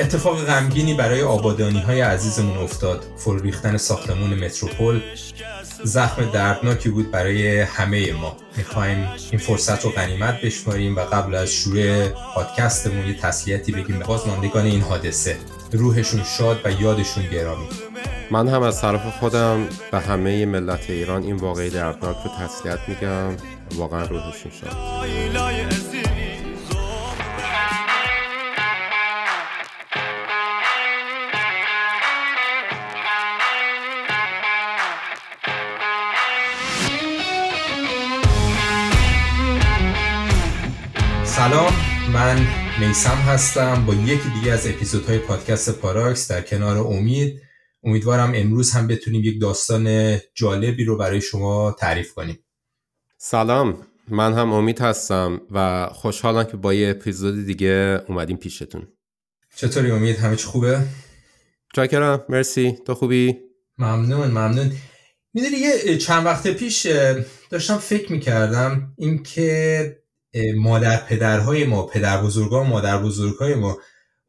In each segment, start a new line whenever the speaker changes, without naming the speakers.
اتفاق غمگینی برای آبادانی های عزیزمون افتاد. فرو ریختن ساختمون متروپول زخم دردناکی بود برای همه ما. می‌خوایم این فرصت رو غنیمت بشماریم و قبل از شروع پادکستمون یه تسلیتی بگیم به بازماندگان این حادثه. روحشون شاد و یادشون گرامی.
من هم از طرف خودم به همه ملت ایران این واقعی دردناک رو تسلیت میگم. واقعا روحشون شاد
سلام من میسم هستم. با یکی دیگه از اپیزودهای پادکست پاراکس در کنار امید. امیدوارم امروز هم بتونیم یک داستان جالبی رو برای شما تعریف کنیم.
سلام. من هم امید هستم و خوشحالم که با یه اپیزود دیگه اومدیم پیشتون.
چطوری امید؟ همه چی خوبه؟
چاکرم. مرسی. تو خوبی؟
ممنون ممنون. می‌دونی یه چند وقت پیش داشتم فکر می‌کردم اینکه مادر پدرهای ما پدر بزرگان مادر بزرگهای ما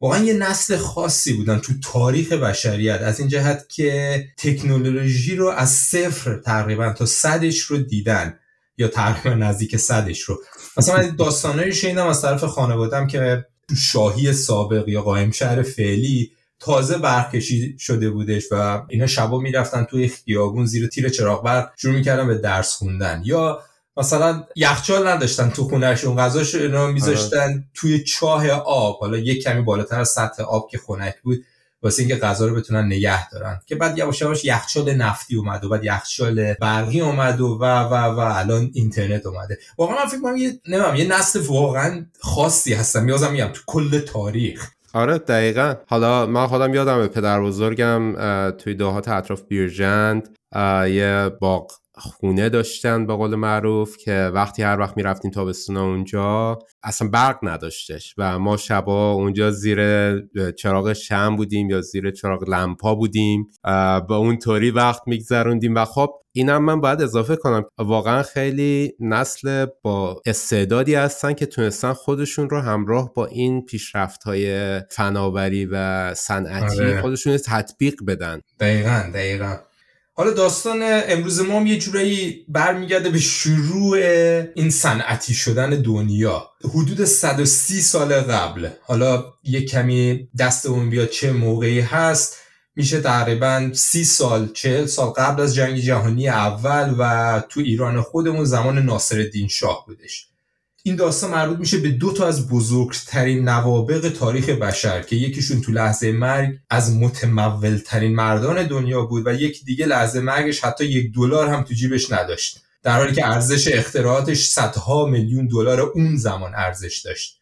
واقعا یه نسل خاصی بودن تو تاریخ بشریت. از این جهت که تکنولوژی رو از صفر تقریبا تا صدش رو دیدن. یا تقریبا نزدیک صدش رو. مثلا من داستانایی شنیدم از طرف خانوادم که شاهی سابق یا قائم شهر فعلی تازه برکشی شده بودش و اینا شبا می‌رفتن توی خیابون زیر تیر چراغ برق شروع می‌کردن به درس خوندن. یا مثلا یخچال نداشتن تو خونهشون غذاش اینا میذاشتن توی چاه آب. حالا یک کمی بالاتر از سطح آب که خنک بود واسه اینکه غذا رو بتونن نگه دارن. که بعد یواش یواش یخچال نفتی اومد و بعد یخچال برقی اومد و و و و الان اینترنت اومده. واقعا من فکر کنم یه نمیم یه نسل واقعا خاصی هستم میازم میگم تو کل تاریخ.
آره دقیقا. حالا من خودم یادم به پدر بزرگم توی دهات اطراف بیرجند یه باغ خونه داشتن به قول معروف که وقتی هر وقت می‌رفتیم تابستون اونجا اصلا برق نداشتش و ما شبا اونجا زیر چراغ شم بودیم یا زیر چراغ لمپا بودیم با اون طوری وقت میگذروندیم و خب اینم من باید اضافه کنم. واقعا خیلی نسل با استعدادی هستن که تونستن خودشون رو همراه با این پیشرفت های فناوری و صنعتی آره. خودشون تطبیق بدن.
دقیقا دقیقا. حالا داستان امروز ما هم یه جورایی برمیگرده به شروع این صنعتی شدن دنیا. حدود 130 سال قبل. حالا یه کمی دست اون بیاد چه موقعی هست. میشه تقریبا 30 سال 40 سال قبل از جنگ جهانی اول و تو ایران خودمون زمان ناصر شاه بودش. این داستان مربوط میشه به دو تا از بزرگترین نوابق تاریخ بشر که یکیشون تو لحظه مرگ از متمولترین مردان دنیا بود و یکی دیگه لحظه مرگش حتی یک دلار هم تو جیبش نداشت. در حالی که ارزش اختراعاتش صدها میلیون دلار اون زمان ارزش داشت.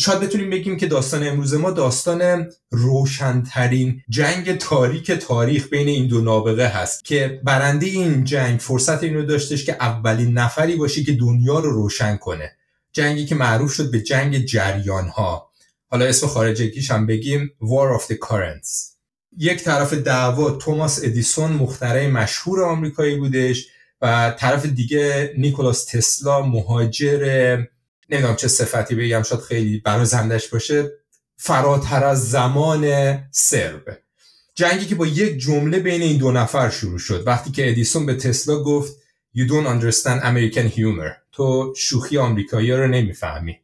شاید بتونیم بگیم که داستان امروز ما داستان روشنترین جنگ تاریک تاریخ بین این دو نابغه هست که برنده این جنگ فرصت اینو داشتش که اولین نفری باشه که دنیا رو روشن کنه. جنگی که معروف شد به جنگ جریان ها حالا اسم خارجگیش هم بگیم War of the Currents. یک طرف دعوا توماس ادیسون مخترع مشهور آمریکایی بودش و طرف دیگه نیکولاس تسلا مهاجر نمی‌دونم چه صفتی بگم شاید خیلی برازندش باشه فراتر از زمان سرب. جنگی که با یک جمله بین این دو نفر شروع شد. وقتی که ادیسون به تسلا گفت You don't understand American humor. تو شوخی آمریکایی رو نمی‌فهمی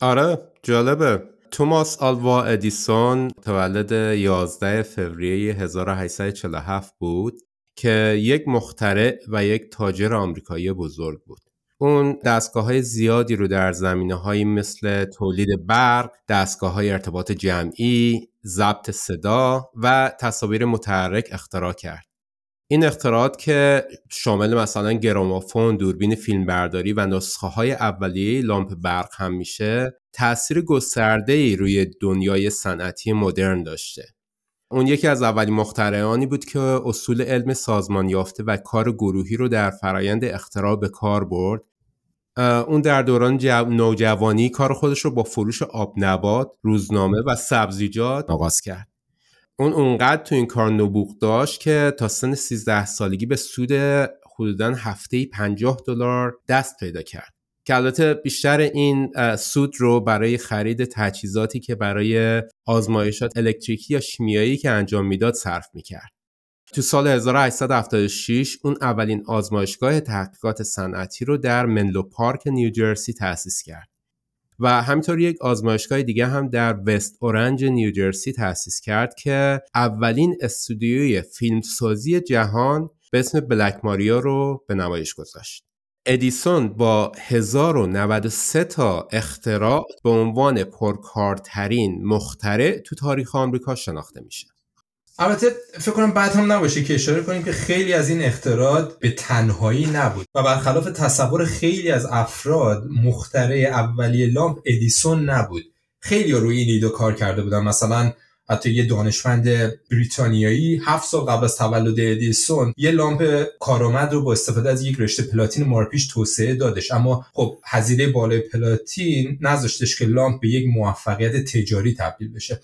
آره جالبه توماس آلوا ادیسون تولد 11 فوریه 1847 بود که یک مخترع و یک تاجر آمریکایی بزرگ بود. اون دستگاه های زیادی رو در زمینه های مثل تولید برق، دستگاه های ارتباط جمعی، ضبط صدا و تصاویر متحرک اختراع کرد. این اختراعات که شامل مثلا گرامافون، دوربین فیلمبرداری و نسخه های اولیه لامپ برق هم میشه تاثیر گسترده ای روی دنیای صنعتی مدرن داشته. اون یکی از اولین مخترعانی بود که اصول علم سازمان یافته و کار گروهی رو در فرایند اختراع به کار برد. اون در دوران نوجوانی کار خودش رو با فروش آب نبات، روزنامه و سبزیجات آغاز کرد. اون اونقدر تو این کار نبوغ داشت که تا سن 13 سالگی به سود حدودا هفته 50 دلار دست پیدا کرد که البته بیشتر این سود رو برای خرید تجهیزاتی که برای آزمایشات الکتریکی یا شیمیایی که انجام می‌داد صرف می‌کرد. تو سال 1876 اون اولین آزمایشگاه تحقیقات صنعتی رو در منلو پارک نیوجرسی تأسیس کرد. و همینطور یک آزمایشگاه دیگه هم در وست اورنج نیوجرسی تأسیس کرد که اولین استودیوی فیلمسازی جهان به اسم بلک ماریا رو به نمایش گذاشت. ادیسون با 1093 تا اختراع به عنوان پرکارترین مخترع تو تاریخ آمریکا شناخته میشه.
البته فکر کنم بعد هم نباشه که اشاره کنیم که خیلی از این اختراعات به تنهایی نبود و برخلاف تصور خیلی از افراد مخترع اولیه لامپ ادیسون نبود. خیلی روی این ایده کار کرده بودن. مثلا حتی یه دانشمند بریتانیایی هفت سال قبل از تولد ادیسون یه لامپ کارآمد رو با استفاده از یک رشته پلاتین مارپیش توسعه دادش. اما خب هزینه بالای پلاتین نذاشتش که لامپ به یک موفقیت تجاری تبدیل بشه.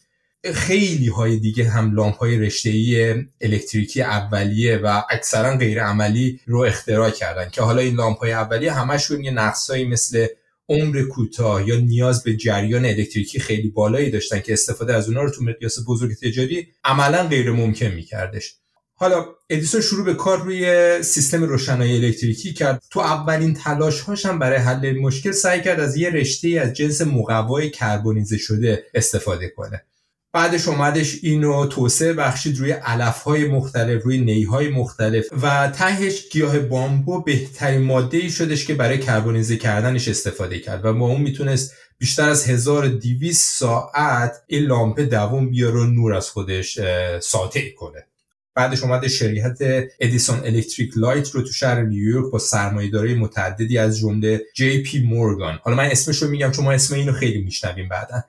خیلی های دیگه هم لامپ های رشته الکتریکی اولیه و اکثرا غیر عملی رو اختراع کردن که حالا این لامپ های اولیه همشون یه نقصایی مثل عمر کوتاه یا نیاز به جریان الکتریکی خیلی بالایی داشتن که استفاده از اونها رو تو مقیاس بزرگ تجاری عملا غیر ممکن میکردش. حالا ادیسون شروع به کار روی سیستم روشنایی الکتریکی کرد. تو اولین تلاش هاش هم برای حل مشکل سعی کرد از یه رشته از جنس مقوای کربونیزه شده استفاده کنه. بعدش اومدش اینو توسعه بخشید روی علف های مختلف روی نی های مختلف و تهش گیاه بامبو بهترین ماده ای شدش که برای کربونیزه کردنش استفاده کرد و با اون می‌تونست بیشتر از 1200 ساعت این لامپه دووم بیاره و نور از خودش ساطع کنه. بعدش اومده شرکت Edison Electric Light رو تو شهر نیویورک با سرمایه‌داری متعددی از جمله جی پی مورگان. حالا من اسمش رو میگم چون ما اسم اینو خیلی میشنویم بعدا.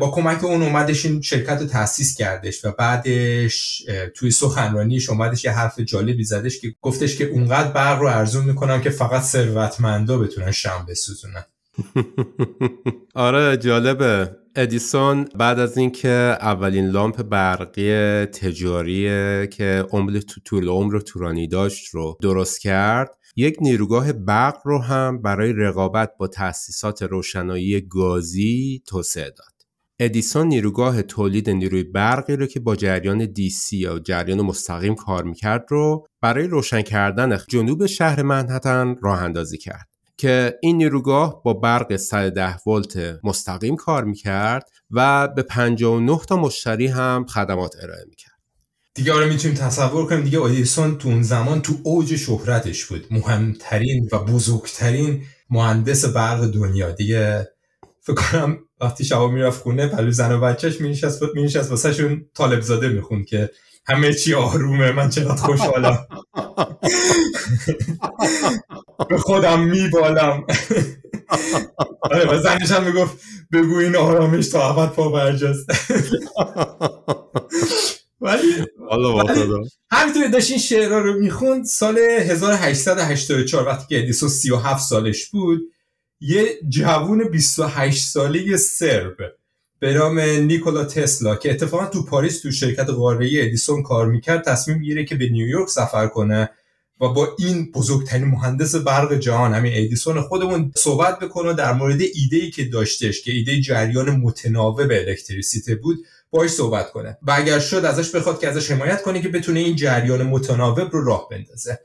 با کمک اون اومدش این شرکت رو تاسیس کردش و بعدش توی سخنرانیش اومدش یه حرف جالبی زدش که گفتش که اونقدر برق رو ارزون می‌کنم که فقط ثروتمندا بتونن شمع بسوزونن
آره جالبه ادیسون بعد از اینکه اولین لامپ برقی تجاری که عمر تو طول عمر تورانی داشت رو درست کرد یک نیروگاه برق رو هم برای رقابت با تأسیسات روشنایی گازی توسعه داد. ادیسون نیروگاه تولید نیروی برقی رو که با جریان دیسی یا جریان مستقیم کار می‌کرد رو برای روشن کردن جنوب شهر منحتن راه اندازی کرد که این نیروگاه با برق 110 ولت مستقیم کار می‌کرد و به 59 تا مشتری هم خدمات ارائه می‌کرد.
دیگه آره می‌تونیم تصور کنیم دیگه ادیسون تو اون زمان تو اوج شهرتش بود. مهمترین و بزرگترین مهندس برق دنیا. دیگه فکر کنم وقتی شبا می‌رفت خونه پلو زن و بچهش مینشست مینشست واسه شون طالب زاده می‌خوند که همه چی آرومه من چقدر خوشحالم. به خودم میبالم. آره و زنش هم می‌گفت بگو این آرامش تا عبد پا برجاست ولی همینطور داشت این شعرها رو می‌خوند سال 1884 وقتی که ادیسون 37 سالش بود یه جوون 28 ساله سرب به نام نیکولا تسلا که اتفاقا تو پاریس تو شرکت قاره‌ای ادیسون کار می‌کرد تصمیم می‌گیره که به نیویورک سفر کنه و با این بزرگترین مهندس برق جهان همین ادیسون خودمون صحبت بکنه در مورد ایده ای که داشتش که ایده جریان متناوب الکتریسیته بود باش صحبت کنه. و اگر شد ازش بخواد که ازش حمایت کنه که بتونه این جریان متناوب رو راه بندازه.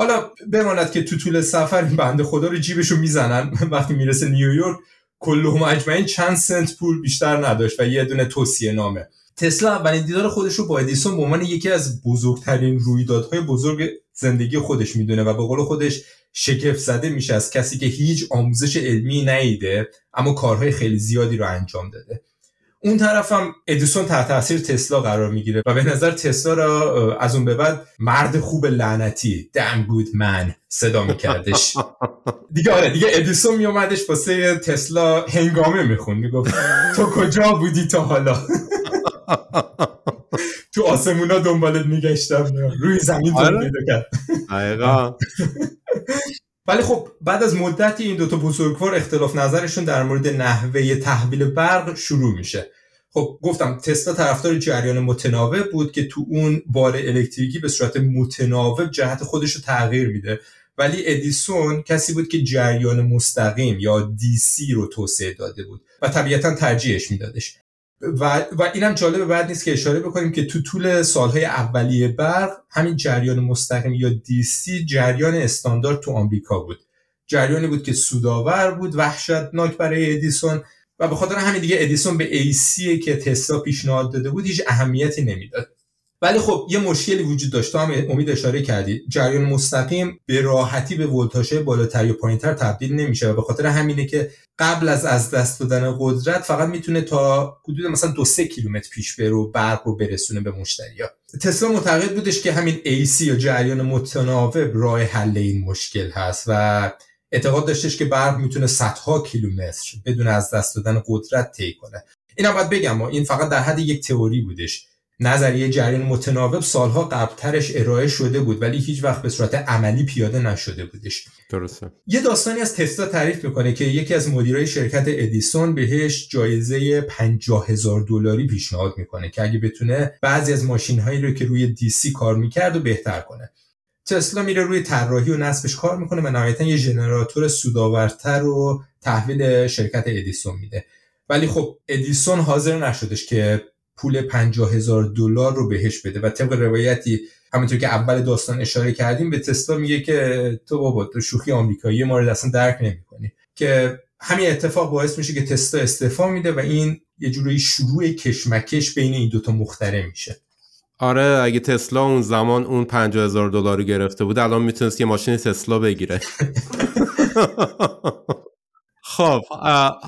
حالا بماند که تو طول سفر این بنده خدا رو جیبشو می‌زنن. وقتی می‌رسه نیویورک کلهم اجمعین چند سنت پول بیشتر نداشت و یه دونه توصیه نامه. تسلا اولین دیدار خودش رو با ادیسون به عنوان یکی از بزرگترین رویدادهای بزرگ زندگی خودش می‌دونه و به قول خودش شگفت زده میشه از کسی که هیچ آموزش علمی نیده اما کارهای خیلی زیادی رو انجام داده. اون طرفم ادیسون تحت تاثیر تسلا قرار می‌گیره و به نظر تسلا را از اون به بعد مرد خوب لعنتی دم گود من صدا میکردش. دیگه آره دیگه ادیسون میومدش واسه تسلا هنگامه میخون می‌گفت تو کجا بودی تا حالا؟ تو آسمونا دنبالت میگشتم. روی زمین آره. کرد ولی خب بعد از مدتی این دوتا بزرگوار اختلاف نظرشون در مورد نحوه تحویل برق شروع میشه. خب گفتم تسلا طرفدار جریان متناوب بود که تو اون بار الکتریکی به صورت متناوب جهت خودش رو تغییر میده. ولی ادیسون کسی بود که جریان مستقیم یا سی رو توسعه داده بود و طبیعتا ترجیحش میدادش. و, و اینم جالبه بد نیست که اشاره بکنیم که تو طول سالهای اولیه برق همین جریان مستقیم یا DC جریان استاندارد تو آمریکا بود. جریانی بود که سودآور بود وحشتناک برای ادیسون و به خاطر همین دیگه ادیسون به AC که تسلا پیشنهاد داده بود هیچ اهمیتی نمی‌داد. ولی خب یه مشکلی وجود داشته هم امید اشاره کردید جریان مستقیم به راحتی به ولتاژ بالاتر یا پایینتر تبدیل نمیشه و به خاطر همینه که قبل از از دست دادن قدرت فقط می‌تونه تا حدود مثلا دو سه کیلومتر پیش بره و برق رو برسونه به مشتریا. تسلا معتقد بودش که همین AC یا جریان متناوب راه حل این مشکل هست و اعتقاد داشتش که برق می‌تونه صدها کیلومتر بدون از دست دادن قدرت طی کنه. اینا باید بگم این فقط در حد یک تئوری بودش. نظریه جریان متناوب سالها قبلترش ارائه شده بود ولی هیچ وقت به صورت عملی پیاده نشده بودش.
درسته.
یه داستانی از تسلا تعریف می‌کنه که یکی از مدیرای شرکت ادیسون بهش جایزه 50 هزار دلاری پیشنهاد می‌کنه که اگه بتونه بعضی از ماشین هایی رو که روی دیسی کار می‌کرد و بهتر کنه. تسلا میره روی طراحی و نصبش کار می‌کنه و نهایتا یه ژنراتور سودآورتر رو تحویل شرکت ادیسون میده. ولی خب ادیسون حاضر نشدش که پول 50 هزار دلار رو بهش بده. و طبق روایتی همونطور که اول داستان اشاره کردیم به تسلا میگه که تو بابا تو شوخی آمریکایی ما رو اصلا درک نمی‌کنی. که همین اتفاق باعث میشه که تسلا استعفا میده و این یه جوری شروع کشمکش بین این دوتا مختره میشه.
آره اگه تسلا اون زمان اون 50 هزار دلار گرفته بود الان می‌تونست یه ماشین تسلا بگیره. خب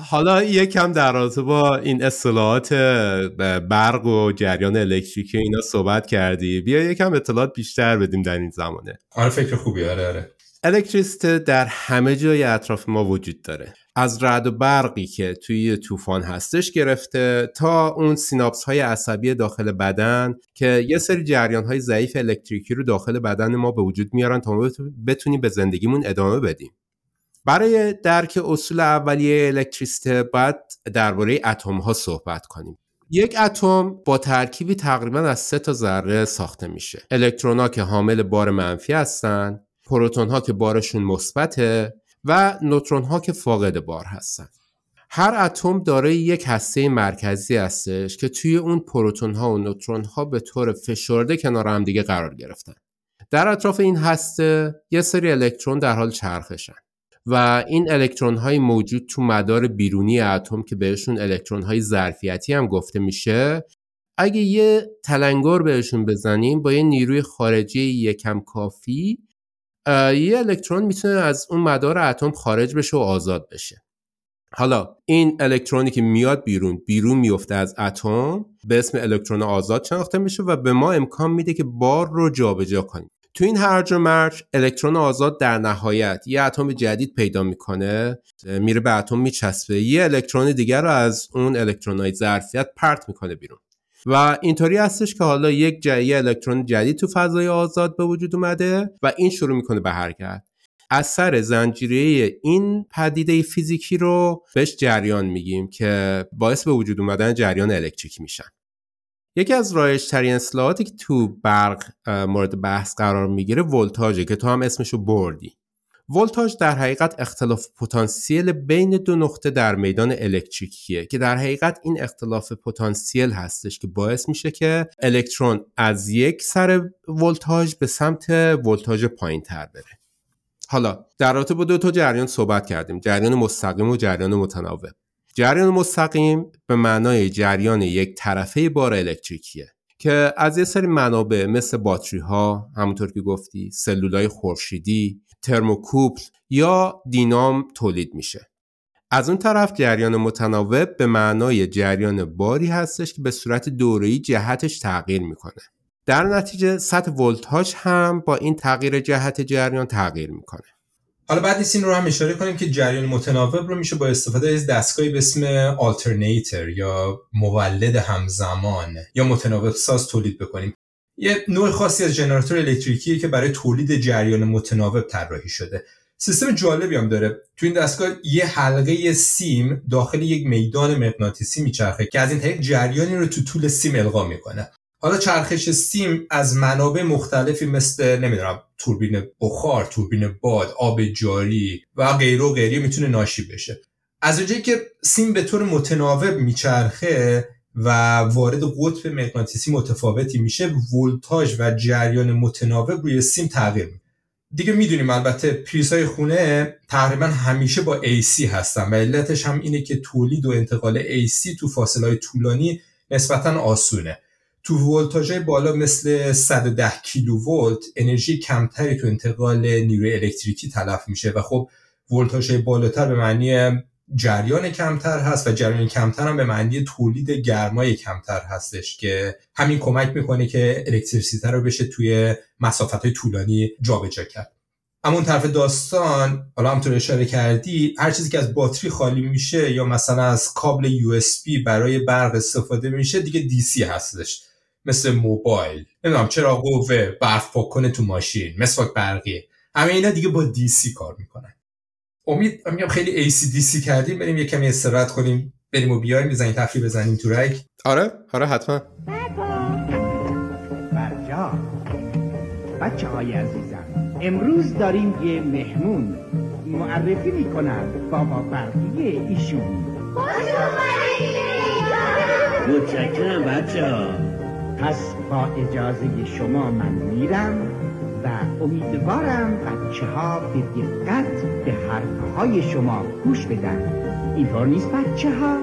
حالا یکم در رابطه با این اصطلاحات برق و جریان الکتریکی اینا صحبت کردی. بیا یکم اطلاعات بیشتر بدیم در این زمانه.
آره فکر خوبی. آره آره.
الکتریسیته در همه جای اطراف ما وجود داره. از رعد و برقی که توی طوفان هستش گرفته تا اون سیناپس های عصبی داخل بدن که یه سری جریان های ضعیف الکتریکی رو داخل بدن ما به وجود میارن تا ما بتونیم به زندگیمون ادامه بدیم. برای درک اصول اولیه الکتریسیته باید درباره اتم ها صحبت کنیم. یک اتم با ترکیبی تقریبا از سه تا ذره ساخته میشه. الکترون ها که حامل بار منفی هستن پروتون ها که بارشون مثبته و نوترون ها که فاقد بار هستن. هر اتم دارای یک هسته مرکزی هستش که توی اون پروتون ها و نوترون ها به طور فشرده کنار هم دیگه قرار گرفتن. در اطراف این هسته یه سری الکترون در حال چرخشن. و این الکترون های موجود تو مدار بیرونی اتم که بهشون الکترون های ظرفیتی هم گفته میشه اگه یه تلنگر بهشون بزنیم با یه نیروی خارجی یکم کافی یه الکترون می‌تونه از اون مدار اتم خارج بشه و آزاد بشه. حالا این الکترونی که میاد بیرون بیرون میفته از اتم به اسم الکترون آزاد شناخته میشه و به ما امکان میده که بار رو جابجا کنیم. تو این هرج و مرج الکترون آزاد در نهایت یه اتم جدید پیدا می‌کنه میره به اتم میچسبه یه الکترون دیگر رو از اون الکترونهای ظرفیت پرت می‌کنه بیرون. و اینطوری هستش که حالا یک جایی الکترون جدید تو فضای آزاد به وجود اومده و این شروع می‌کنه به حرکت. اثر زنجیره این پدیده فیزیکی رو بهش جریان میگیم که باعث به وجود اومدن جریان الکتریکی میشن. یکی از رایج ترین اصطلاحاتی که تو برق مورد بحث قرار می‌گیره ولتاژه که تو هم اسمشو بردی. ولتاژ در حقیقت اختلاف پتانسیل بین دو نقطه در میدان الکتریکیه که در حقیقت این اختلاف پتانسیل هستش که باعث میشه که الکترون از یک سر ولتاژ به سمت ولتاژ پایین تر بره. حالا در رابطه با دو تا جریان صحبت کردیم جریان مستقیم و جریان متناوب. جریان مستقیم به معنای جریان یک طرفه بار الکتریکیه که از یه سری منابع مثل باتری ها همونطور که گفتی سلولای خورشیدی ترموکوپل یا دینام تولید میشه. از اون طرف جریان متناوب به معنای جریان باری هستش که به صورت دوره‌ای جهتش تغییر می‌کنه. در نتیجه سطح ولتاژ هم با این تغییر جهت جریان تغییر می‌کنه.
حالا بعد نیست این رو هم اشاره کنیم که جریان متناوب رو میشه با استفاده از دستگاهی به اسم آلترنیتر یا مولد همزمان یا متناوب ساز تولید بکنیم. یه نوع خاصی از جنراتور الکتریکی که برای تولید جریان متناوب طراحی شده. سیستم جالبی هم داره. تو این دستگاه یه حلقه سیم داخل یک میدان مغناطیسی میچرخه که از این طریق جریانی رو تو طول سیم القا می‌کنه. حالا چرخش سیم از منابع مختلفی مثل نمی‌دونم توربین بخار، توربین باد، آب جاری و غیره و غیره می‌تونه ناشی بشه. از اونجایی که سیم به طور متناوب میچرخه و وارد قطب مغناطیسی متفاوتی میشه ولتاژ و جریان متناوب روی سیم تغییر می‌کنه. دیگه می‌دونیم البته پریزهای خونه تقریبا همیشه با AC هستن و علتش هم اینه که تولید و انتقال AC تو فاصله طولانی نسبتا آسونه. تو ولتاژهای بالا مثل 110 کیلو ولت انرژی کمتری تو انتقال نیروی الکتریکی تلف میشه و خب ولتاژهای بالاتر به معنی جریان کمتر هست و جریان کمتر هم به معنی تولید گرمای کمتر هستش که همین کمک می‌کنه که الکتریسیته رو بشه توی مسافت های طولانی جابجا کرد. اما اون طرف داستان حالا همطور اشاره کردی هر چیزی که از باتری خالی میشه یا مثلا از کابل یو برای برق استفاده میشه دیگه دی هستش. مثل موبایل. نمی‌دونم چرا قوه برف پاک تو ماشین. مسواک برقی همه اینا دیگه با دی کار می‌کنن. امید میگم خیلی سی کردیم. بریم یه کمی استراحت کنیم. بریم و بیایم. بزنیم تفریح بزنیم تو رگ.
آره. آره حتما.
برجا. بچه های عزیزم امروز داریم یه مهمون معرفی می‌کنم بابا برقی ایشون.
متشکرم بچه ها
پس با اجازه شما من میرم و امیدوارم بچه ها به دقت به حرف های شما گوش بدن. اینطور نیست بچه ها؟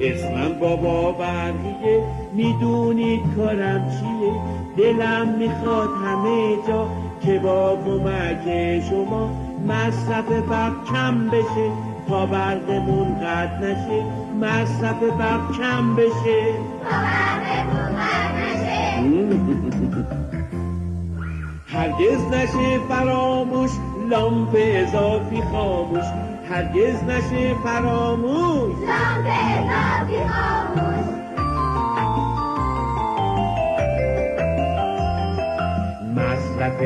اسمم بابا برقیه می‌دونید کارم چیه؟ دلم می‌خواد همه جا که با کمک شما مصرف برق کم بشه تا برقمون قد نشه. مصرف برق کم بشه. هرگز نشه فراموش لامپ اضافی خاموش. هرگز نشه فراموش. لامپ اضافی خاموش مصرف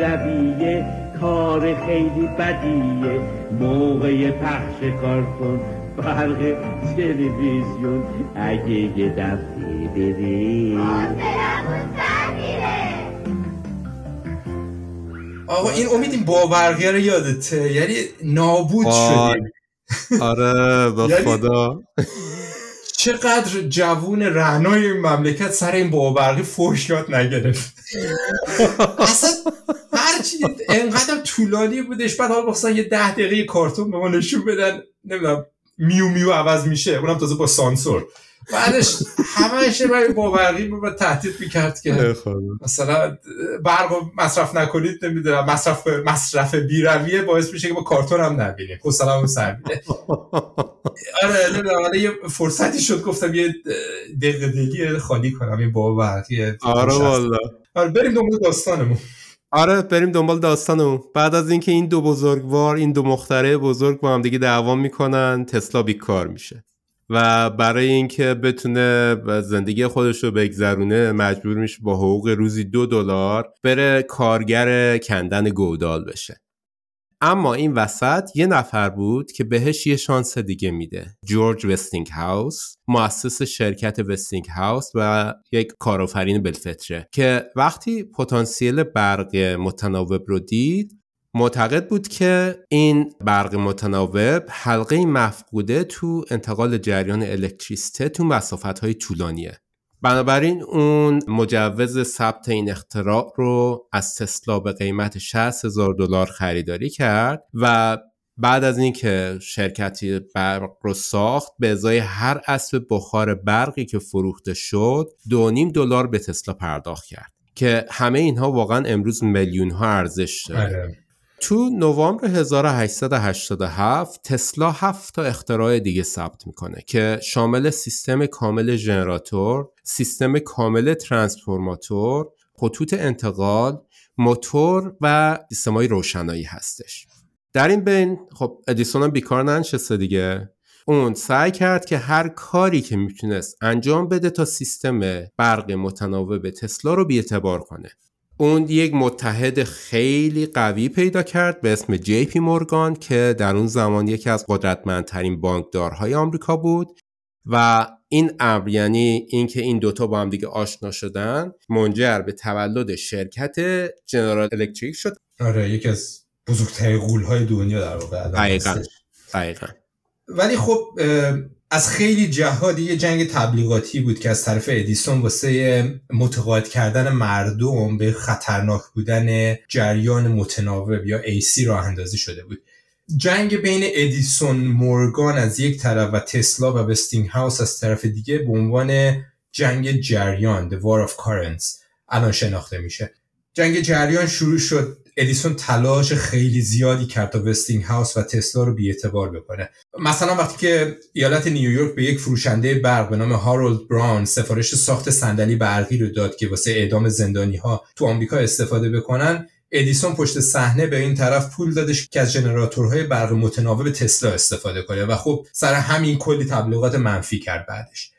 رویه کار خیلی بدیه. موقع پخش کارتون برق تلویزیون اگه یه دفعه بری
آقا این امید این باورقیه رو یادته؟ یعنی نابود شدیم.
آره با یعنی خدا.
چقدر جوون رهنای این مملکت سر این باورقی فوش یاد نگرفت. اصلا هرچی انقدر طولانی بودش بعد حالا یه ده دقیقه کارتون به ما نشون بدن. نمی‌دونم. میو میو عوض میشه. اونم تازه با سانسور. بعدش همه برای باورقی با تهدید می‌کرد که مثلا برق مصرف نکنید نمی‌دونم مصرف مصرف بیرویه باعث میشه که با کارتون هم نبینیم. سلام سر آره نمی‌دونم یه فرصتی شد گفتم یه دقیقه دلی خالی کنم. این باورقی
آره والا.
آره بریم دنبال داستانمون.
آره بریم دنبال داستانمون. بعد از اینکه این دو بزرگوار این دو مختره بزرگ با هم دیگه دعوا می‌کنن تسلا بیکار میشه. و برای اینکه بتونه زندگی خودش رو بگذرونه مجبور میشه با حقوق روزی دو دلار بره کارگر کندن گودال بشه. اما این وسط یه نفر بود که بهش یه شانس دیگه میده. جورج وستینگ هاوس مؤسس شرکت وستینگ هاوس و یک کارآفرین بلفتره که وقتی پتانسیل برق متناوب رو دید معتقد بود که این برق متناوب حلقه مفقوده تو انتقال جریان الکتریسته تو مسافت های طولانیه. بنابراین اون مجوز ثبت این اختراع رو از تسلا به قیمت 60 هزار دلار خریداری کرد و بعد از اینکه شرکتی برق رو ساخت به ازای هر اسب بخار برقی که فروخته شد دو نیم دلار به تسلا پرداخت کرد که همه اینها واقعا امروز میلیون ها ارزش داره آره. تو نوامبر 1887 تسلا هفت تا اختراع دیگه ثبت می‌کنه که شامل سیستم کامل ژنراتور، سیستم کامل ترانسفورماتور، خطوط انتقال، موتور و های روشنایی هستش. در این بین خب ادیسون هم بیکار ننشسته دیگه اون سعی کرد که هر کاری که می‌تونست انجام بده تا سیستم برق متناوب تسلا رو بیعتبار کنه اون یک متحد خیلی قوی پیدا کرد به اسم جی پی مورگان که در اون زمان یکی از قدرتمندترین بانکدارهای آمریکا بود و این امر یعنی اینکه این دوتا با هم دیگه آشنا شدن منجر به تولد شرکت جنرال الکتریک شد.
آره یکی از بزرگترین غول‌های دنیا در واقع
دقیقا. دقیقا.
ولی خب از خیلی جهات یه جنگ تبلیغاتی بود که از طرف ادیسون واسه متقاعد کردن مردم به خطرناک بودن جریان متناوب یا AC راه اندازی شده بود. جنگ بین ادیسون مورگان از یک طرف و تسلا و وستینگ هاوس از طرف دیگه به عنوان جنگ جریان The War of Currents الان شناخته میشه. جنگ جریان شروع شد. ادیسون تلاش خیلی زیادی کرد تا وستینگ هاوس و تسلا رو بیاعتبار بکنه. مثلا وقتی که ایالت نیویورک به یک فروشنده برق به نام هارولد براون سفارش ساخت صندلی برقی رو داد که واسه اعدام زندانی ها تو آمریکا استفاده بکنن ادیسون پشت صحنه به این طرف پول دادش که از ژنراتورهای برق متناوب تسلا استفاده کنه و خب سر همین کلی تبلیغات منفی کرد بعدش.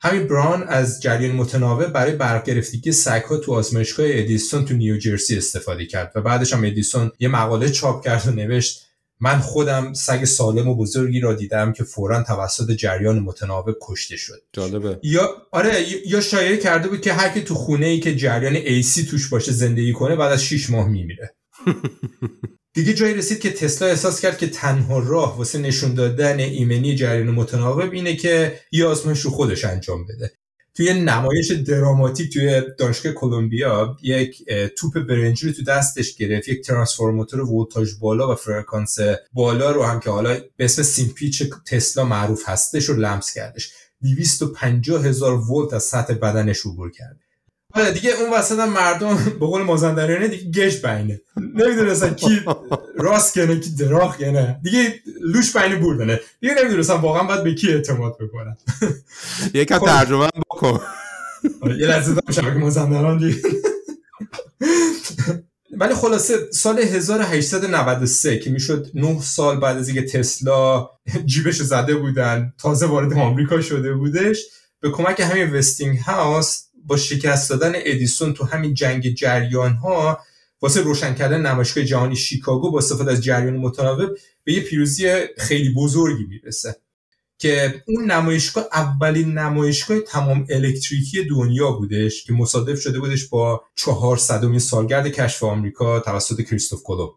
همین بران از جریان متناوب برای برق گرفتگی سگها تو آزمایشگاه ادیسون تو نیوجرسی استفاده کرد و بعدش هم ادیسون یه مقاله چاپ کرد و نوشت من خودم سگ سالم و بزرگی را دیدم که فورا توسط جریان متناوب کشته شد.
جالبه.
یا آره یا شایعه کرده بود که هر کی تو خونه ای که جریان AC توش باشه زندگی کنه بعد از 6 ماه میمیره. دیگه جایی رسید که تسلا احساس کرد که تنها راه واسه نشون دادن ایمنی جریان متناوب اینه که یه آزمایش رو خودش انجام بده. توی نمایش دراماتیک توی دانشگاه کلمبیا یک توپ برنجی رو تو دستش گرفت یک ترانسفورماتور ولتاژ بالا و فرکانس بالا رو هم که حالا به اسم سیمپیچ تسلا معروف هستش رو لمس کردش. 250 هزار ولت از سطح بدنش عبور کرد آره دیگه اون وسط مردم به قول مازندرانه دیگه گش بینه. نمی‌دونستن کی راست کنه کی دراخ کنه. دیگه لوش بینه بردنه دیگه نمی‌دونستن واقعا باید به کی اعتماد بکنن.
یکم ترجمه بکن.
یه لحظه دارم شبکه مازندران دیگه ولی خلاصه سال 1893 که می‌شد 9 سال بعد از اینکه تسلا جیبش زده بودن تازه وارد آمریکا شده بودش به کمک همین وستینگ هاوس با شکست دادن ادیسون تو همین جنگ جریان ها واسه روشن کردن نمایشگاه جهانی شیکاگو با استفاده از جریان متناوب به یه پیروزی خیلی بزرگی می‌رسه که اون نمایشگاه اولین نمایشگاه تمام الکتریکی دنیا بودش که مصادف شده بودش با 400 سالگرد کشف آمریکا توسط کریستوف کولوم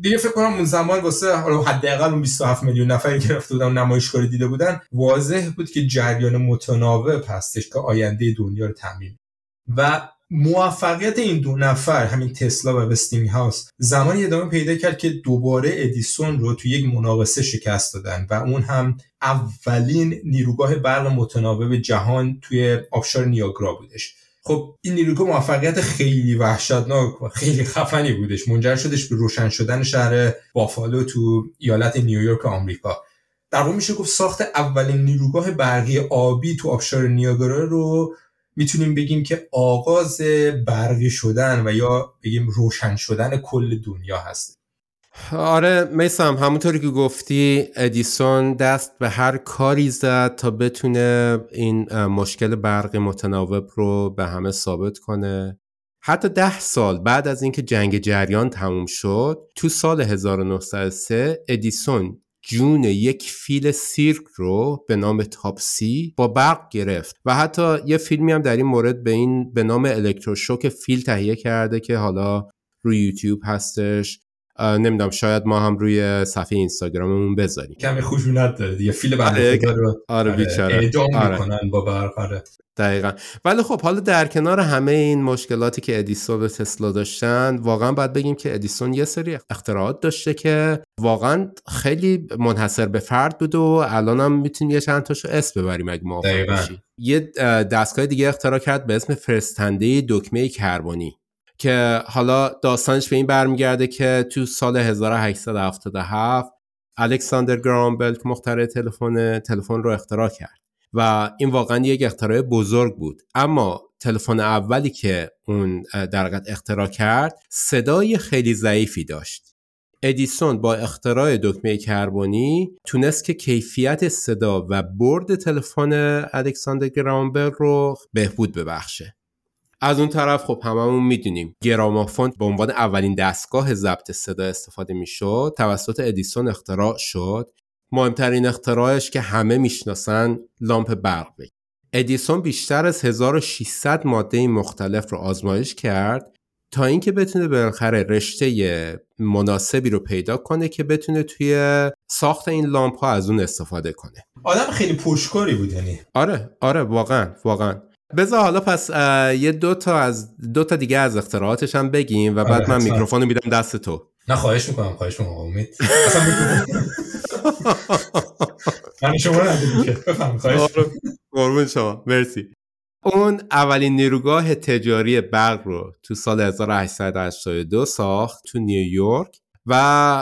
دیگه فکر کنم اون زمان واسه حداقل اون 27 میلیون نفری که رفته بودن نمایشگاه دیده بودن واضح بود که جریان متناوب هستش که آینده دنیا رو تعمین و موفقیت این دو نفر همین تسلا و وستینگ هاوس زمانی ادامه پیدا کرد که دوباره ادیسون رو تو یک مناقصه شکست دادن و اون هم اولین نیروگاه برق متناوب جهان توی آبشار نیاگرا بودش. خب این نیروگاه موفقیت خیلی وحشتناک و خیلی خفنی بودش. منجر شدش به روشن شدن شهر بافالو تو ایالت نیویورک آمریکا. در واقع میشه گفت ساخت اولین نیروگاه برقی آبی تو آبشار نیاگرا رو می‌تونیم بگیم که آغاز برقی شدن و یا بگیم روشن شدن کل دنیا هست.
آره میسم همونطوری که گفتی ادیسون دست به هر کاری زد تا بتونه این مشکل برق متناوب رو به همه ثابت کنه. حتی ده سال بعد از اینکه جنگ جریان تموم شد تو سال 1903 ادیسون جون یک فیل سیرک رو به نام تاپسی با برق گرفت. و حتی یه فیلمی هم در این مورد به این به نام الکتروشوک فیل تهیه کرده که حالا روی یوتیوب هستش. نمی‌دونم شاید ما هم روی صفحه اینستاگراممون بذاریم.
کمی خشونت داره دیگه فیل بعد رو
آره بیچاره.
اعدام آره. می‌کنن با برق آره.
دقیقا. ولی خب حالا در کنار همه این مشکلاتی که ادیسون و تسلا داشتن واقعا باید بگیم که ادیسون یه سری اختراعات داشته که واقعا خیلی منحصر به فرد بود و الان هم می‌تونیم یه چند تاشو اسم ببریم اگه موافق یه دستگاه دیگه اختراع کرد به اسم فرستنده دکمه کربنی. که حالا داستانش به این برمیگرده که تو سال 1877 الکساندر گرامبل که مخترع تلفن تلفن رو اختراع کرد و این واقعا یک اختراع بزرگ بود. اما تلفن اولی که اون در اختراع کرد صدای خیلی ضعیفی داشت. ادیسون با اختراع دکمه کربنی تونست که کیفیت صدا و برد تلفن الکساندر گرامبل رو بهبود ببخشه. از اون طرف خب هممون می‌دونیم گرامافون به عنوان اولین دستگاه ضبط صدا استفاده می‌شد توسط ادیسون اختراع شد. مهمترین اختراعش که همه می‌شناسن لامپ برق ادیسون بیشتر از 1600 ماده مختلف رو آزمایش کرد تا اینکه بتونه بالاخره رشته مناسبی رو پیدا کنه که بتونه توی ساخت این لامپ ها از اون استفاده کنه.
آدم خیلی پشکاری بود یعنی.
آره آره واقعا واقعا. بذار حالا پس یه دو تا از دو تا دیگه از اختراعاتش هم بگیم و بعد
آره،
من
حتما.
میکروفون میدم دست تو
نه خواهش می‌کنم خواهش می‌کنم امید اصلا. من شما.
قربون شما مرسی اون اولین نیروگاه تجاری برق رو تو سال 1882 ساخت تو نیویورک و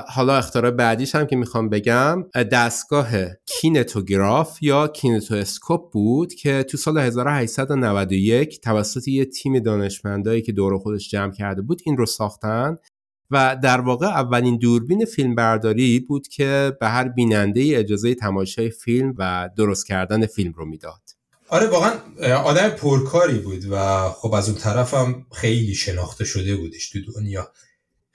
حالا اختراع بعدیش هم که می‌خوام بگم دستگاه کینتوگراف یا کینتواسکوپ بود که تو سال 1891 توسط یه تیم دانشمندایی که دور خودش جمع کرده بود این رو ساختن و در واقع اولین دوربین فیلمبرداری بود که به هر بیننده اجازه تماشای فیلم و درست کردن فیلم رو می‌داد.
آره واقعا آدم پرکاری بود و خب از اون طرف هم خیلی شناخته شده بودش تو دنیا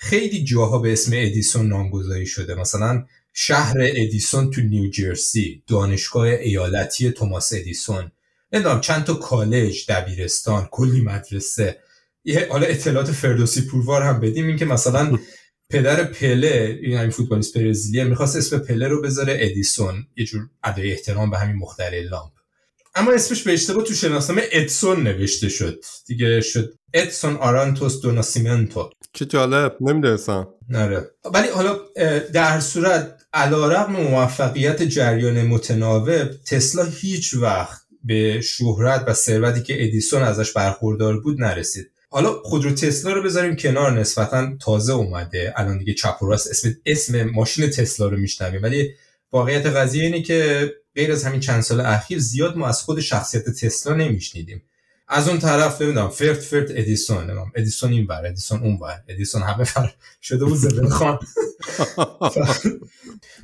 خیلی جاها به اسم ادیسون نامگذاری شده. مثلا شهر ادیسون تو نیوجرسی دانشگاه ایالتی توماس ادیسون. نمی‌دونم چند تا کالج دبیرستان کلی مدرسه. یه حالا اطلاعات فردوسی پوروار هم بدیم. این که مثلا پدر پله این همین فوتبالیست برزیلیه می‌خواست اسم پله رو بذاره ادیسون. یه جور ادای احترام به همین مخترع لامپ. اما اسمش به اشتباه تو شناسنامه ادسون نوشته شد. دیگه شد ادسون آرانتس دو ناسیمنتو
چه جالب نمی‌دونستم.
نره. ولی حالا در صورت علیرغم موفقیت جریان متناوب تسلا هیچ وقت به شهرت و ثروتی که ادیسون ازش برخوردار بود نرسید. حالا خودرو تسلا رو بذاریم کنار نسبتا تازه اومده. الان دیگه چپ و راست اسم اسم ماشین تسلا رو میشنویم. ولی واقعیت قضیه اینه که غیر از همین چند سال اخیر زیاد ما از خود شخصیت تسلا نمیشنیدیم. از اون طرف نمی‌دونم فرت فرت ادیسون نمی‌دونم ادیسون این بر ادیسون اون بر ادیسون همه بر شده بود زبل خان.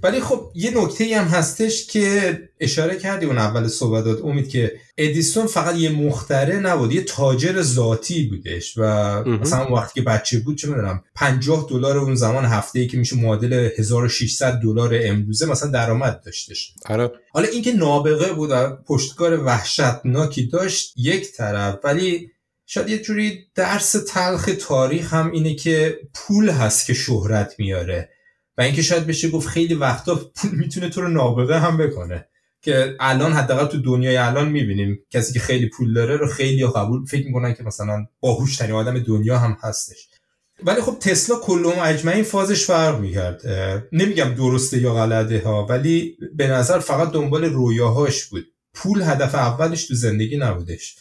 ولی خب یه نکته هم هستش که اشاره کردی اون اول صحبتات امید که ادیسون فقط یه مختره نبود یه تاجر ذاتی بودش و مثلا وقتی که بچه بود چه می‌دونم 50 دلار اون زمان هفته ای که میشه معادل 1600 دلار امروزه مثلا درآمد داشتش.
آره.
حالا اینکه نابغه بود و پشتکار وحشتناکی داشت یک طرف ولی شاید یه جوری درس تلخ تاریخ هم اینه که پول هست که شهرت میاره. و اینکه شاید بشه گفت خیلی وقتا پول می‌تونه تو رو نابغه هم بکنه. که الان حداقل تو دنیای الان می‌بینیم کسی که خیلی پول داره رو خیلی قبول فکر می‌کنن که مثلا باهوش ترین آدم دنیا هم هستش. ولی خب تسلا کلهم اجمعین فازش فرق می‌کرد. نمیگم درسته یا غلطه ها ولی به نظر فقط دنبال رویاهاش بود. پول هدف اولش تو زندگی نبودش.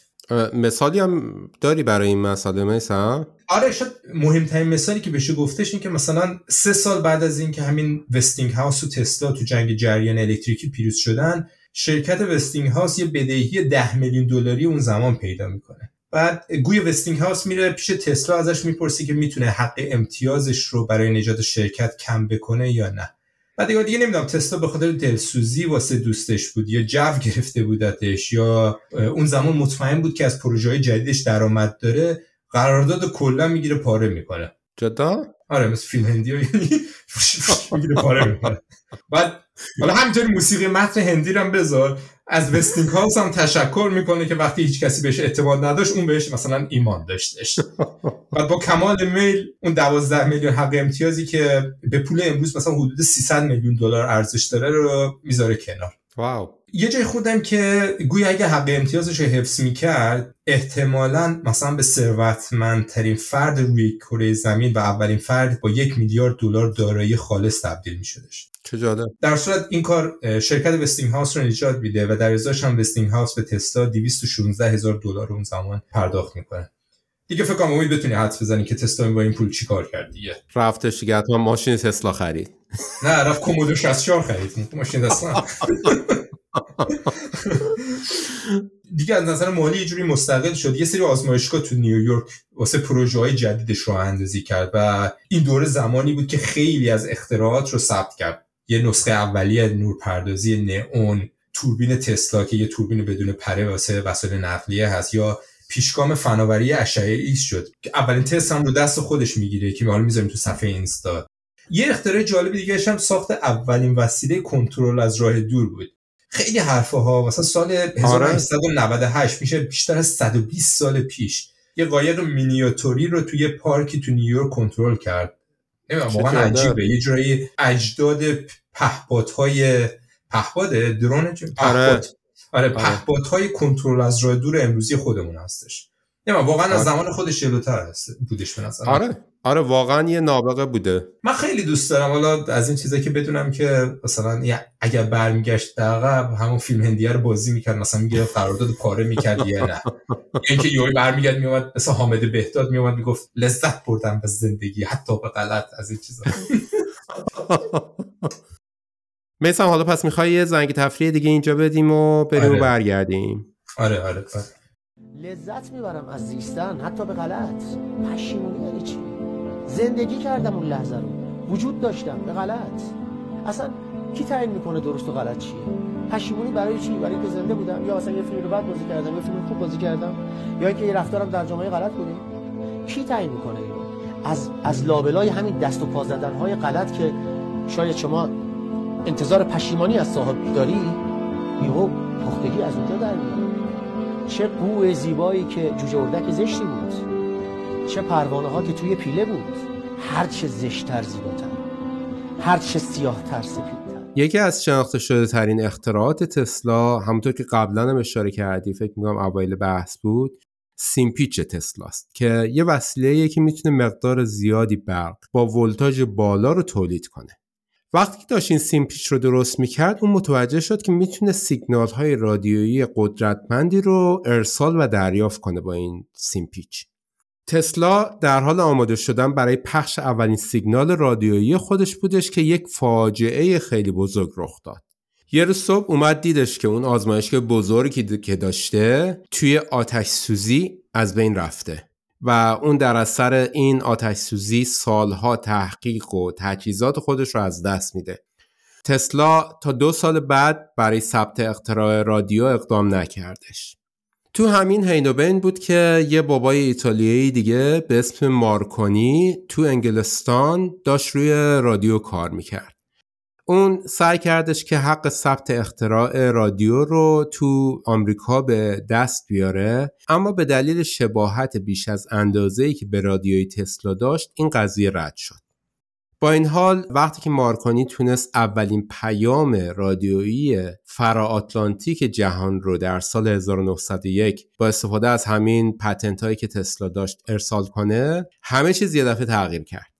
مثالی هم داری برای این مسئله میسا؟
آره شاید مهمترین مثالی که بشه گفتش این که مثلا سه سال بعد از اینکه همین وستینگ هاوس و تسلا تو جنگ جریان الکتریکی پیروز شدن شرکت وستینگ هاوس یه بدهی ده میلیون دلاری اون زمان پیدا می‌کنه بعد آقای وستینگ هاوس میره پیش تسلا ازش می‌پرسه که می‌تونه حق امتیازش رو برای نجات شرکت کم بکنه یا نه بعد دیگه, دیگه نمی‌دونم تسلا به خاطر دلسوزی واسه دوستش بود یا جو گرفته بودتش یا اون زمان مطمئن بود که از پروژه های جدیدش درآمد داره قرارداد کلا می‌گیره پاره می‌کنه.
جدا؟
آره مثل فیلم هندی می‌گیره پاره می‌کنه. بعد حالا همینطوری موسیقی متن هندی رو هم بذار. از وستینگ هاوس هم تشکر می‌کنه که وقتی هیچ کسی بهش اعتماد نداشت اون بهش مثلا ایمان داشتش. بعد با کمال میل اون 12 میلیون حق امتیازی که به پول امروز مثلا حدود 300 میلیون دلار ارزش داره رو می‌ذاره کنار.
واو.
یه جای خودم که گویا اگه حق امتیازش رو حفظ می‌کرد احتمالا مثلا به ثروتمندترین فرد روی کره زمین و اولین فرد با یک میلیارد دلار دارایی خالص تبدیل میشدش.
چه جالب.
در صورت این کار شرکت وستینگ هاوس رو نجات میده و در ازاش هم وستینگ هاوس به تسلا 216 هزار دلار اون زمان پرداخت می‌کنه. دیگه فکر کنم امید بتونی حدس بزنی که تسلا با این پول چیکار کرد دیگه.
رفتش دیگه حتما ماشین تسلا خرید.
نه رفت Commodore 64 خرید. ماشین تسلا. دیگه از نظر مالی یه جوری مستقل شد. یه سری آزمایشگاه تو نیویورک واسه پروژه های جدیدش راه اندازی کرد و این دوره زمانی بود که خیلی از اختراعات رو ثبت کرد. یه نسخه اولیه نورپردازی نئون توربین تسلا که یه توربین بدون پره واسه وسایل نقلیه هست یا پیشگام فناوری اشعه ایکس شد. که اولین تست هم رو دست خودش می‌گیره که حالا می‌ذاریم تو صفحه اینستا. یه اختراع جالب دیگه هم ساخت اولین وسیله کنترل از راه دور بود. خیلی حرفه ها مثلا سال 1898 میشه بیشتر از 120 سال پیش. یه قایق مینیاتوری رو توی پارکی تو نیویورک کنترل کرد. نمی‌دونم واقعا عجیبه. یه جورایی اجداد پهپادهای پهپاده درون پهپاد. آره پهپادهای کنترل از راه دور امروزی خودمون هستش. نه واقعا از
آره.
زمان خودش جلوتر هست بودش به نظر
آره. آره واقعا یه نابغه بوده.
من خیلی دوست دارم حالا از این چیزا که بدونم که مثلا اگر برمیگشت عقب همون فیلم هندیه رو بازی می‌کرد مثلا میگه قرارداد پاره می‌کرد یا نه. اینکه یوی برمیگرد میومد مثل حامد بهداد میومد می‌گفت لذت بردم به زندگی حتی به غلط از این چیزا.
میسم حالا پس می‌خوای یه زنگ تفریح دیگه اینجا بدیم و بریم
آره.
و برگردیم.
آره آره, آره.
لذت می‌برم از زیستن حتی به غلط. پشیمونی یعنی چی؟ زندگی کردم اون لحظه رو. وجود داشتم به غلط. اصلا کی تعیین می‌کنه درست و غلط چیه؟ پشیمونی برای چی؟ برای اینکه زنده بودم. یا اصلا یه فیلم رو بد بازی کردم یه فیلم خوب بازی کردم. یا اینکه یه رفتارم در جامعه غلط بوده. کی تعیین می‌کنه اینو؟ از از لابلای همین دست و پا زدن های غلط که شاید شما انتظار پشیمانی از صاحب داری؟ یهو پختگی از اونجا در میاد. چه قوه زیبایی که جوجه اردک زشتی بود. چه پروانه ها که توی پیله بود. هر چه زشتر زیباتر. هر چه سیاه تر سفیدتر
یکی از شناخته شده ترین اختراعات تسلا همونطور که قبلا هم اشاره کردی فکر می‌کنم اوایل بحث بود سیمپیچ تسلاست که یه وسیله که می‌تونه مقدار زیادی برق با ولتاژ بالا رو تولید کنه. وقتی داشت این سیمپیچ رو درست می‌کرد اون متوجه شد که می‌تونه سیگنال های رادیویی قدرتمندی رو ارسال و دریافت کنه با این سیمپیچ تسلا در حال آماده شدن برای پخش اولین سیگنال رادیویی خودش بودش که یک فاجعه خیلی بزرگ رخ داد. یه روز صبح اومد دیدش که اون آزمایشگاه بزرگی که داشته توی آتش سوزی از بین رفته و اون در اثر این آتش سوزی سالها تحقیق و تجهیزات خودش رو از دست میده. تسلا تا دو سال بعد برای ثبت اختراع رادیو اقدام نکردش. تو همین حین و بین بود که یه بابای ایتالیایی دیگه به اسم مارکونی تو انگلستان داشت روی رادیو کار می‌کرد. اون سعی کردش که حق ثبت اختراع رادیو رو تو آمریکا به دست بیاره اما به دلیل شباهت بیش از اندازه‌ای که به رادیوی تسلا داشت این قضیه رد شد. با این حال وقتی که مارکونی تونست اولین پیام رادیویی فرا آتلانتیک جهان رو در سال 1901 با استفاده از همین پتنت هایی که تسلا داشت ارسال کنه همه چیز یه دفعه تغییر کرد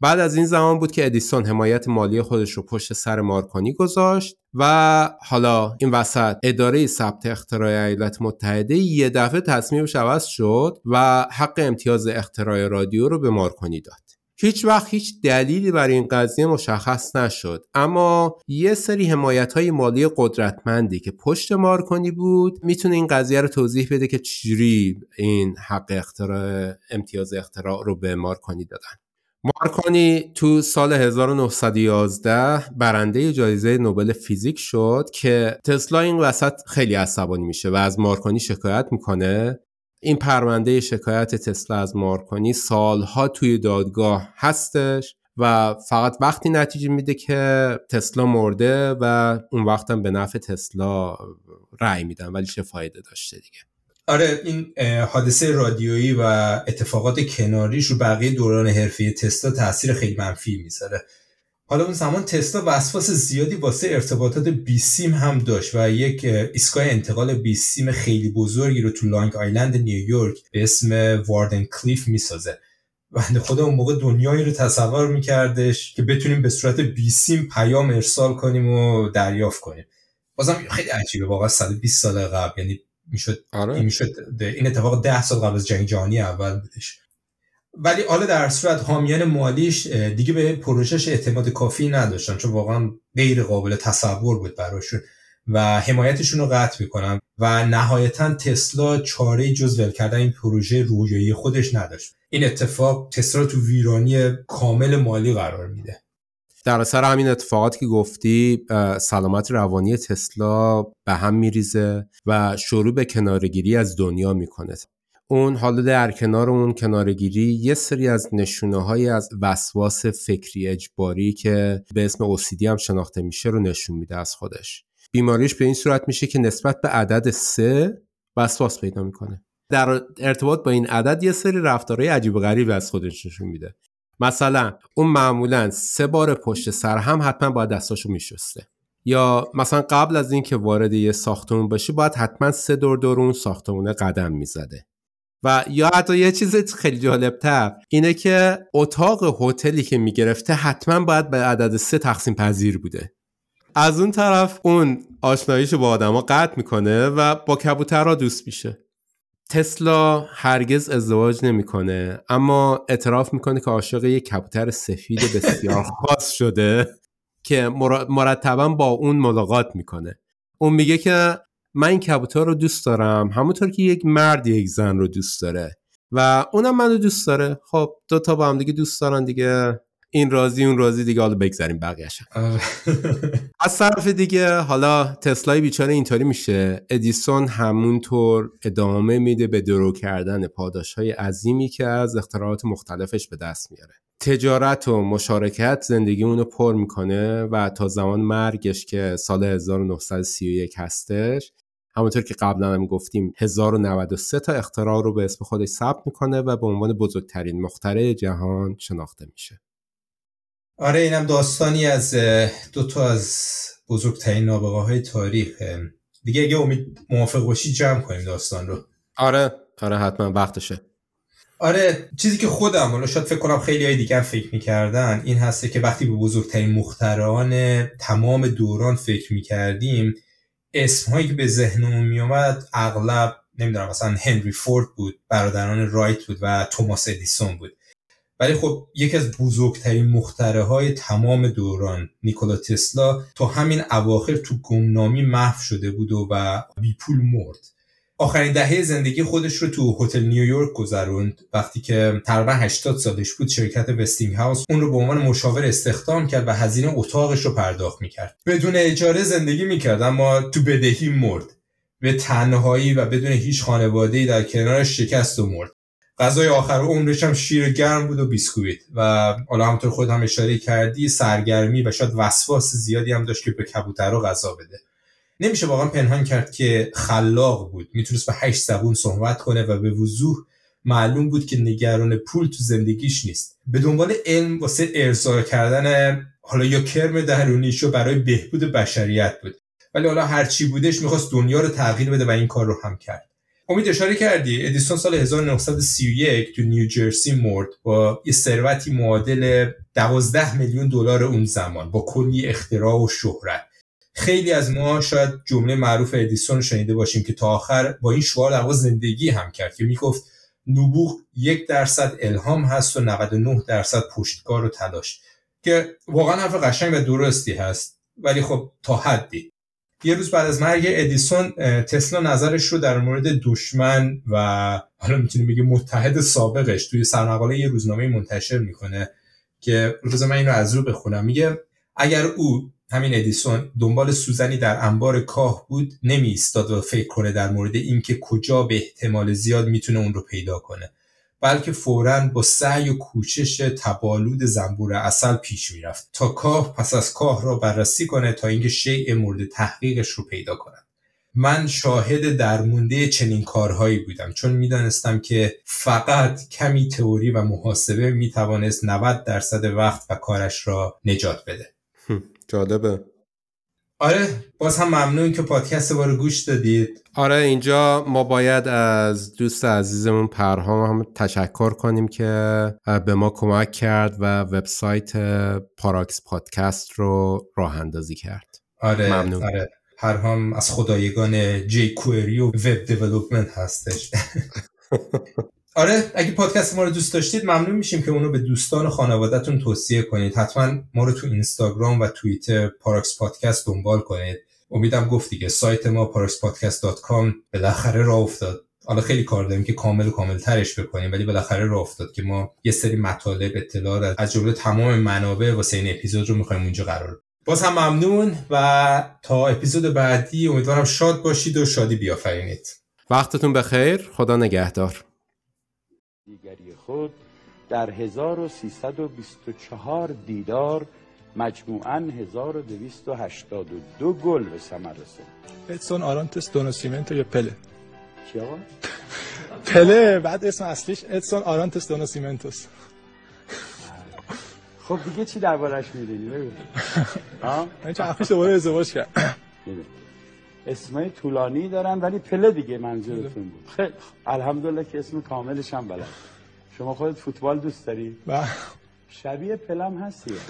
بعد از این زمان بود که ادیسون حمایت مالی خودش رو پشت سر مارکونی گذاشت و حالا این وسط اداره ثبت اختراع ایالات متحده یه دفعه تصمیمش عوض شد و حق امتیاز اختراع رادیو رو به مارکونی داد. هیچ وقت هیچ دلیلی برای این قضیه مشخص نشد اما یه سری حمایت های مالی قدرتمندی که پشت مارکونی بود می‌تونه این قضیه رو توضیح بده که چجوری این حق اختراع امتیاز اختراع رو به مارکونی دادن. مارکونی تو سال 1911 برنده جایزه نوبل فیزیک شد که تسلا این وسط خیلی عصبانی میشه و از مارکونی شکایت می‌کنه. این پرونده شکایت تسلا از مارکونی سالها توی دادگاه هستش و فقط وقتی نتیجه میده که تسلا مرده و اون وقتم به نفع تسلا رأی میدن ولی چه فایده داشته دیگه.
آره این حادثه رادیویی و اتفاقات کناریش رو بقیه دوران حرفه تسلا تاثیر خیلی منفی می‌ذاره. حالا اون زمان تسلا وسواس زیادی واسه ارتباطات بیسیم هم داشت و یک ایستگاه انتقال بیسیم خیلی بزرگی رو تو لانگ آیلند نیویورک به اسم واردن کلیف می‌سازه. بنده خدا اون موقع دنیایی رو تصور میکردش که بتونیم به صورت بیسیم پیام ارسال کنیم و دریافت کنیم. بازم خیلی عجیبه واقعا 120 سال قبل یعنی می‌شد
آره.
این می‌شد این اتفاق 10 سال قبل از جنگ جهانی اول بودش. ولی حالا در صورت حامیان مالیش دیگه به پروژهش اعتماد کافی نداشتن چون واقعا غیر قابل تصور بود براشون و حمایتشون رو قطع می‌کنن و نهایتا تسلا چاره جز ول کردن این پروژه رویایی خودش نداشت. این اتفاق تسلا تو ویرانی کامل مالی قرار میده.
در اثر همین اتفاقاتی که گفتی سلامت روانی تسلا به هم میریزه و شروع به کنارگیری از دنیا می‌کنه. اون حالا در کنار اون کنارگیری یه سری از نشونه های از وسواس فکری اجباری که به اسم اوسیدی هم شناخته میشه رو نشون میده از خودش. بیماریش به این صورت میشه که نسبت به عدد سه وسواس پیدا می‌کنه. در ارتباط با این عدد یه سری رفتارهای عجیب و غریب از خودش نشون میده. مثلا اون معمولا سه بار پشت سر هم حتما باید دستاشو میشسته. یا مثلا قبل از اینکه وارد یه ساختمون باشه باید حتما سه دور دور اون ساختمونه قدم می‌زده. و یا حتی یه چیز خیلی جالبتر اینه که اتاق هتلی که می‌گرفته حتما باید به عدد سه تقسیم پذیر بوده. از اون طرف اون آشناییشو با آدما قطع می‌کنه و با کبوترها دوست میشه. تسلا هرگز ازدواج نمی‌کنه اما اعتراف می‌کنه که عاشق یک کبوتر سفید بسیار خاص شده که مرتبا با اون ملاقات می‌کنه. اون میگه که من این کبوتر رو دوست دارم همونطور که یک مرد یک زن رو دوست داره و اونم منو دوست داره. خب دو تا با هم دیگه دوست دارن دیگه. این رازی اون رازی دیگه حالا بگذاریم بقیه‌اش
آره.
از طرف دیگه حالا تسلای بیچاره اینطوری میشه. ادیسون همونطور ادامه میده به درو کردن پاداش های عظیمی که از اختراعات مختلفش به دست میاره. تجارت و مشارکت زندگی اونو پر می‌کنه و تا زمان مرگش که سال 1931 هستش همونطور که قبلا هم گفتیم 1093 تا اختراع رو به اسم خودش ثبت می‌کنه و به عنوان بزرگترین مخترع جهان شناخته میشه.
آره اینم داستانی از دو تا از بزرگترین نابغه های تاریخ دیگه اگه امید موافق باشی جمع کنیم داستان رو.
آره آره حتما وقتشه.
آره چیزی که خودم حالا شاید فکر کنم خیلی های دیگر فکر می‌کردن این هسته که وقتی به بزرگترین مختران تمام دوران فکر می‌کردیم اسم هایی که به ذهنمون میومد اغلب نمی‌دونم مثلا هنری فورد بود برادران رایت بود و توماس ادیسون بود. ولی خب یکی از بزرگترین مختره های تمام دوران نیکولا تسلا تا همین اواخر تو گمنامی محو شده بود و, و بی پول مرد. آخرین دهه زندگی خودش رو تو هتل نیویورک گذروند. وقتی که تقریبا 80 سالش بود شرکت وستینگ هاوس اون رو به عنوان مشاور استخدام کرد و هزینه اتاقش رو پرداخت می‌کرد. بدون اجاره زندگی می‌کرد اما تو بدهی مرد. به تنهایی و بدون هیچ خانواده در کنارش شکست و مرد. غذای آخر عمرش هم شیر گرم بود و بیسکویت. و حالا همونطور خود هم اشاره کردی سرگرمی و شاید وسواس زیادی هم داشت که به کبوترها غذا بده. نمیشه واقعا پنهان کرد که خلاق بود. می‌تونست به هشت زبون صحبت کنه و به وضوح معلوم بود که نگران پول تو زندگیش نیست. به دنبال علم واسه ارضا کردن حالا یا کرم درونیشو برای بهبود بشریت بود. ولی حالا هرچی بودش می‌خواست دنیا رو تغییر بده و این کار رو هم کرد. امید اشاره کردی ادیسون سال 1931 تو نیوجرسی مرد با یه ثروتی معادل 12 میلیون دلار اون زمان با کلی اختراع و شهرت. خیلی از ما شاید جمله معروف ادیسون شنیده باشیم که تا آخر با این شعار در زندگی هم کرد که می‌گفت نبوغ یک درصد الهام هست و 99 درصد پشتکار و تلاش. که واقعا حرف قشنگ و درستی هست ولی خب تا حدی. یه روز بعد از مرگ ادیسون تسلا نظرش رو در مورد دشمن و حالا می‌تونیم بگیم متحد سابقش توی سرمقاله یه روزنامه منتشر می‌کنه که روز من این رو از رو بخونم. میگه اگر او همین ادیسون دنبال سوزنی در انبار کاه بود نمی و فکر کنه در مورد اینکه کجا به احتمال زیاد می‌تونه اون رو پیدا کنه. بلکه فورا با سعی و کوشش تبالود زنبور اصل پیش می‌رفت تا کاه پس از کاه را بررسی کنه تا اینکه شیء مورد تحقیقش رو پیدا کنه من شاهد درمونده چنین کارهایی بودم چون می‌دانستم که فقط کمی تئوری و محاسبه می‌توانست 90 درصد وقت و کارش را نجات بده.
جالبه.
آره باز هم ممنون که پادکست ما رو گوش دادید.
آره اینجا ما باید از دوست عزیزمون پرهام هم تشکر کنیم که به ما کمک کرد و وبسایت پاراکس پادکست رو راه اندازی کرد.
آره
ممنون.
آره. پرهام از خدایگان jQuery و web development هستش. آره اگه پادکست ما رو دوست داشتید ممنون میشیم که اونو به دوستان و خانوادهتون توصیه کنید. حتما ما رو تو اینستاگرام و توییتر پاراکس پادکست دنبال کنید. امیدم گفتی که سایت ما paraxpodcast.com بالاخره راه افتاد. حالا خیلی کار داریم که کامل و کامل ترش بکنیم ولی بالاخره راه افتاد که ما یه سری مطالب اطلاعات از جمله تمام منابع واسه این اپیزود رو می‌خوایم اونجا قرار باز هم ممنون و تا اپیزود بعدی امیدوارم شاد باشید و شادی بیافرینید.
وقتتون بخیر. خدا نگهدار.
دیگری خود در 1324 دیدار مجموعاً 1282 گل به ثمر رسید.
ادسون آرانتس دوناسیمنتو یا پله
چی آقا؟
پله بعد اسم اصلیش ادسون آرانتس دوناسیمنتوس
خب دیگه چی دربارش می‌دونی؟ بگو. ها
من چند وقت دوباره ازدواج کرد.
اسمای طولانی دارن ولی پله دیگه منظورتون بود. خیلی. الحمدلله که اسم کاملش هم بلد. شما خودت فوتبال دوست داری؟
و
شبیه پلم هستی